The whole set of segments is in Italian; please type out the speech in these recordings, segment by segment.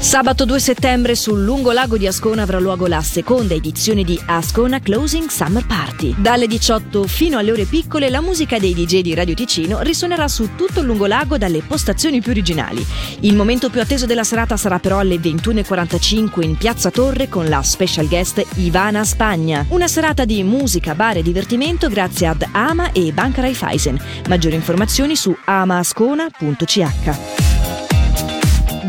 Sabato 2 settembre sul lungo lago di Ascona avrà luogo la seconda edizione di Ascona Closing Summer Party. Dalle 18 fino alle ore piccole la musica dei DJ di Radio Ticino risuonerà su tutto il lungo lago dalle postazioni più originali. Il momento più atteso della serata sarà però alle 21.45 in Piazza Torre con la special guest Ivana Spagna. Una serata di musica, bar e divertimento grazie ad Ama e Banca Raiffeisen. Maggiori informazioni su amaascona.ch.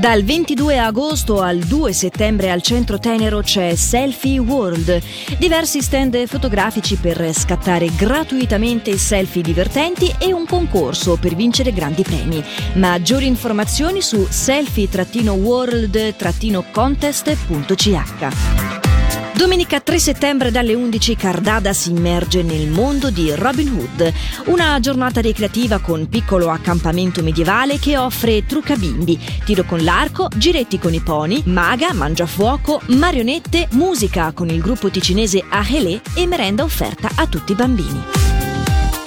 Dal 22 agosto al 2 settembre al centro Tenero c'è Selfie World, diversi stand fotografici per scattare gratuitamente selfie divertenti e un concorso per vincere grandi premi. Maggiori informazioni su selfie-world-contest.ch. Domenica 3 settembre dalle 11 Cardada si immerge nel mondo di Robin Hood, una giornata ricreativa con piccolo accampamento medievale che offre trucca bimbi, tiro con l'arco, giretti con i pony, maga, mangiafuoco, marionette, musica con il gruppo ticinese Ahelé e merenda offerta a tutti i bambini.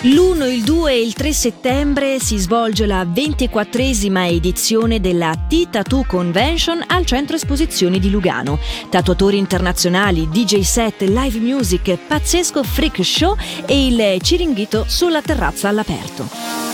L'1, il 2 e il 3 settembre si svolge la 24esima edizione della T-Tattoo Convention al centro esposizioni di Lugano. Tatuatori internazionali, DJ set, live music, pazzesco freak show e il ciringhito sulla terrazza all'aperto.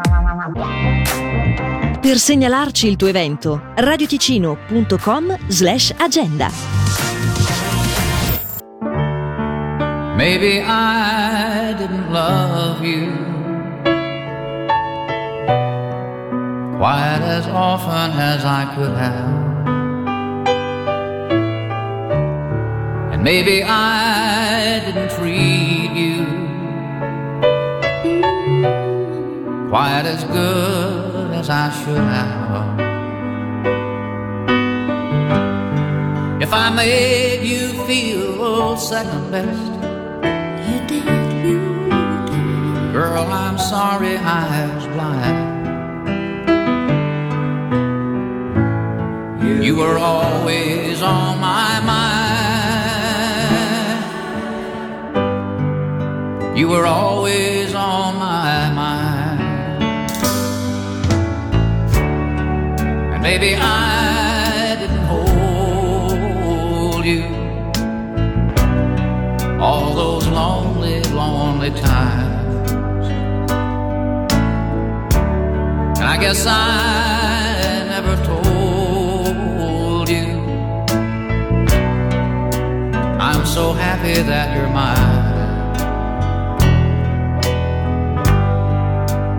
Per segnalarci il tuo evento, radioticino.com slash agenda. Maybe I didn't love you quite as often as I could have. And maybe I didn't treat quite as good as I should have. If I made you feel second best, you did, you did. Girl, I'm sorry I was blind. You, you were always on my mind. You were always Maybe I didn't hold you all those lonely, lonely times. And I guess I never told you I'm so happy that you're mine.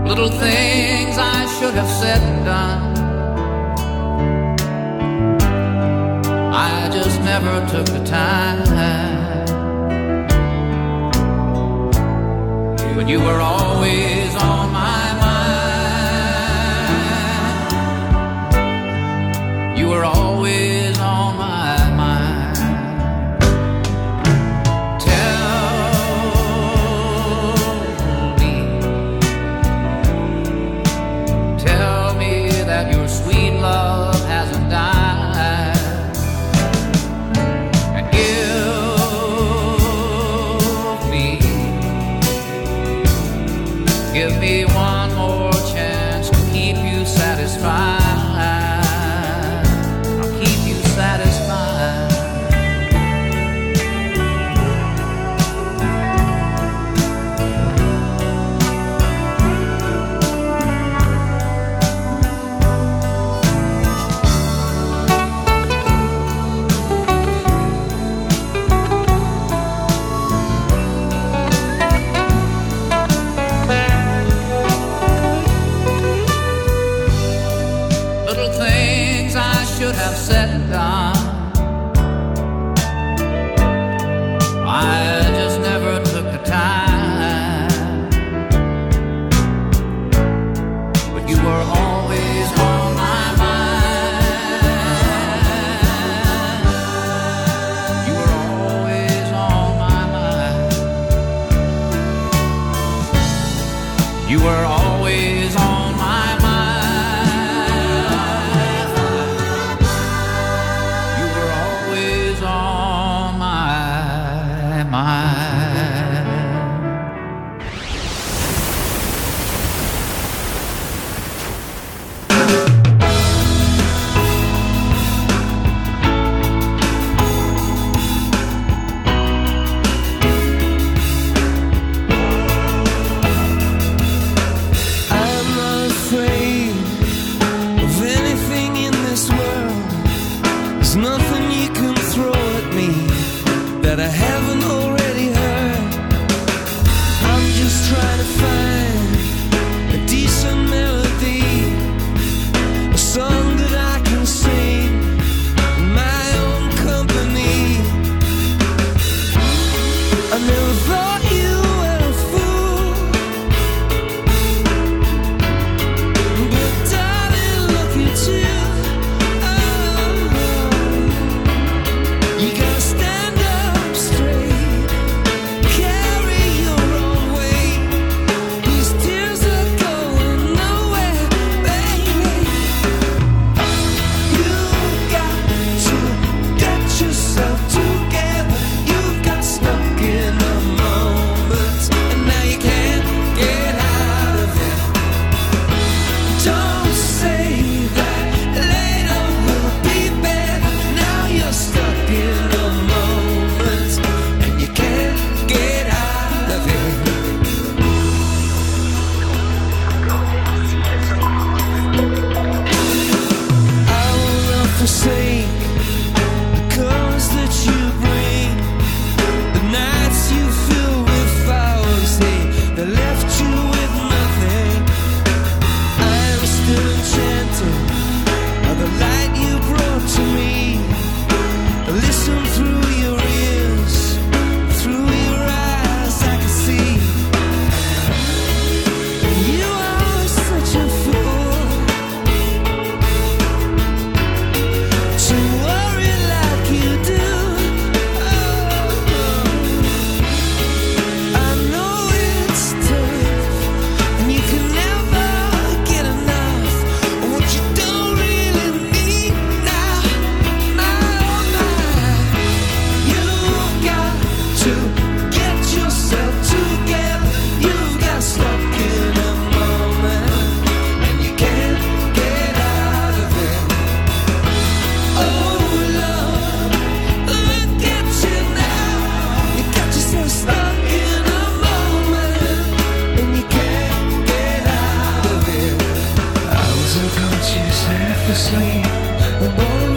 Little things I should have said and done never took the time. But you were always on to find to sleep.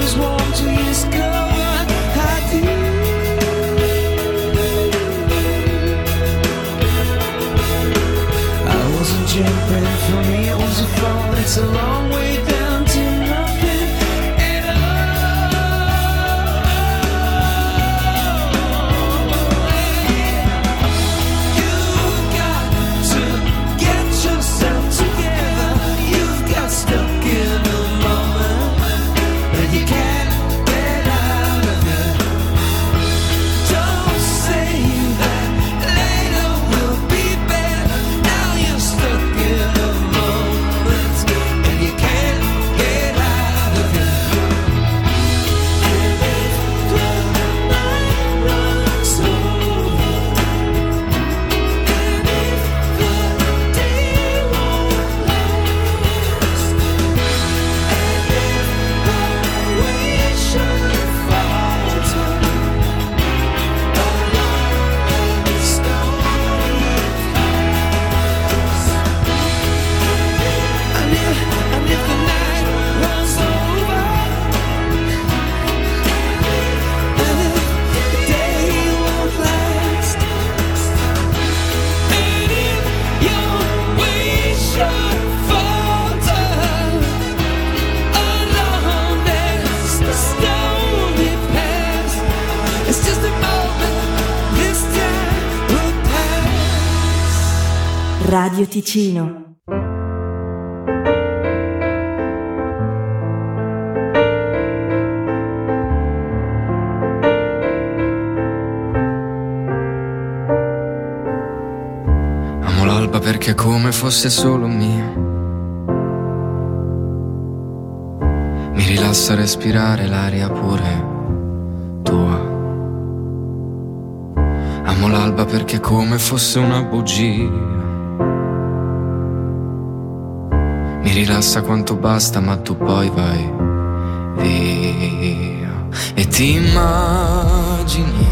Radio Ticino. Amo l'alba perché è come fosse solo mia. Mi rilassa respirare l'aria pure tua. Amo l'alba perché come fosse una bugia. Mi rilassa quanto basta, ma tu poi vai via. E ti immagini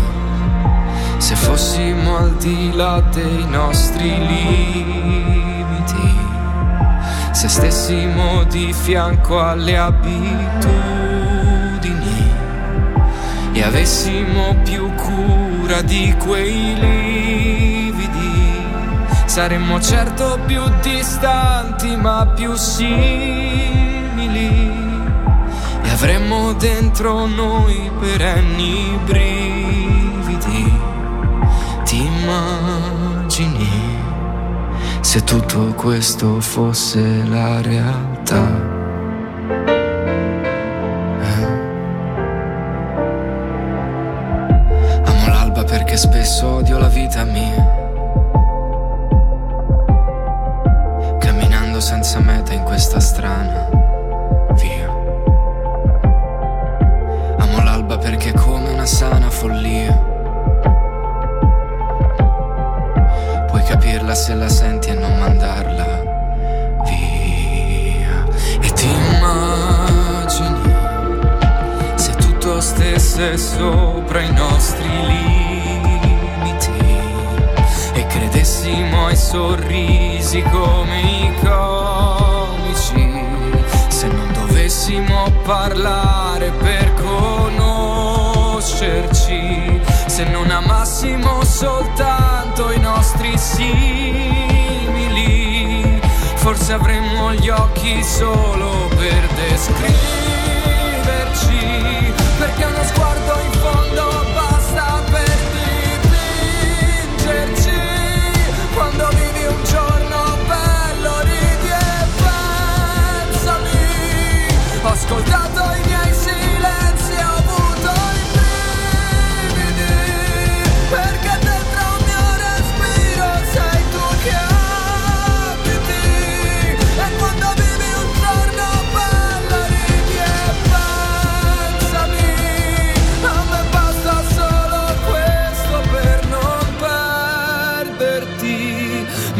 se fossimo al di là dei nostri limiti, se stessimo di fianco alle abitudini e avessimo più cura di quei lividi, saremmo certo più distanti ma più simili e avremmo dentro noi perenni brividi. Ti immagini? se tutto questo fosse la realtà. Eh? Amo l'alba perché spesso odio la vita mia. Senza meta in questa strana via. Amo l'alba perché è come una sana follia capirla se la senti e non mandarla via. E ti immagini se tutto stesse sopra i nostri limiti credessimo ai sorrisi come i comici. Se non dovessimo parlare per conoscerci, se non amassimo soltanto i nostri simili. Forse avremmo gli occhi solo per descriverci. Perché uno sguardo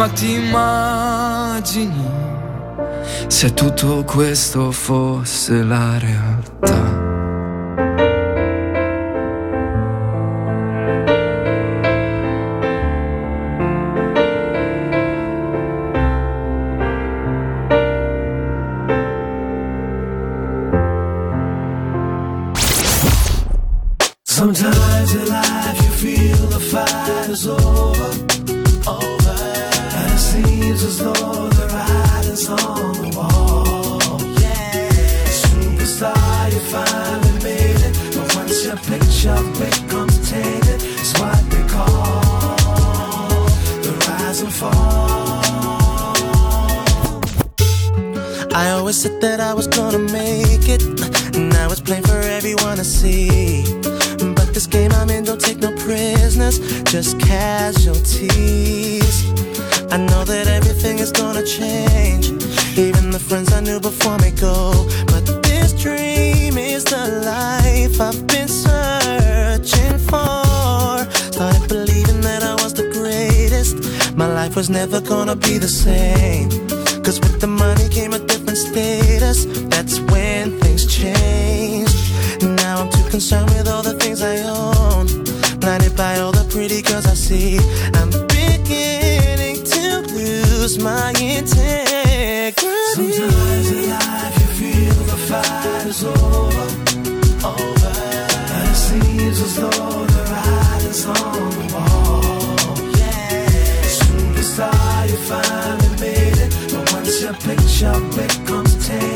Ma ti immagini se tutto questo fosse la realtà? Said that I was gonna make it. Now it's plain for everyone to see. But this game I'm in don't take no prisoners, just casualties. I know that everything is gonna change. Even the friends I knew before me go. But this dream is the life I've been searching for. Started believing that I was the greatest. My life was never gonna be the same. Cause with the money came a different status. That's when things changed. Now I'm too concerned with all the things I own. Blinded by all the pretty girls I see. shall become tame.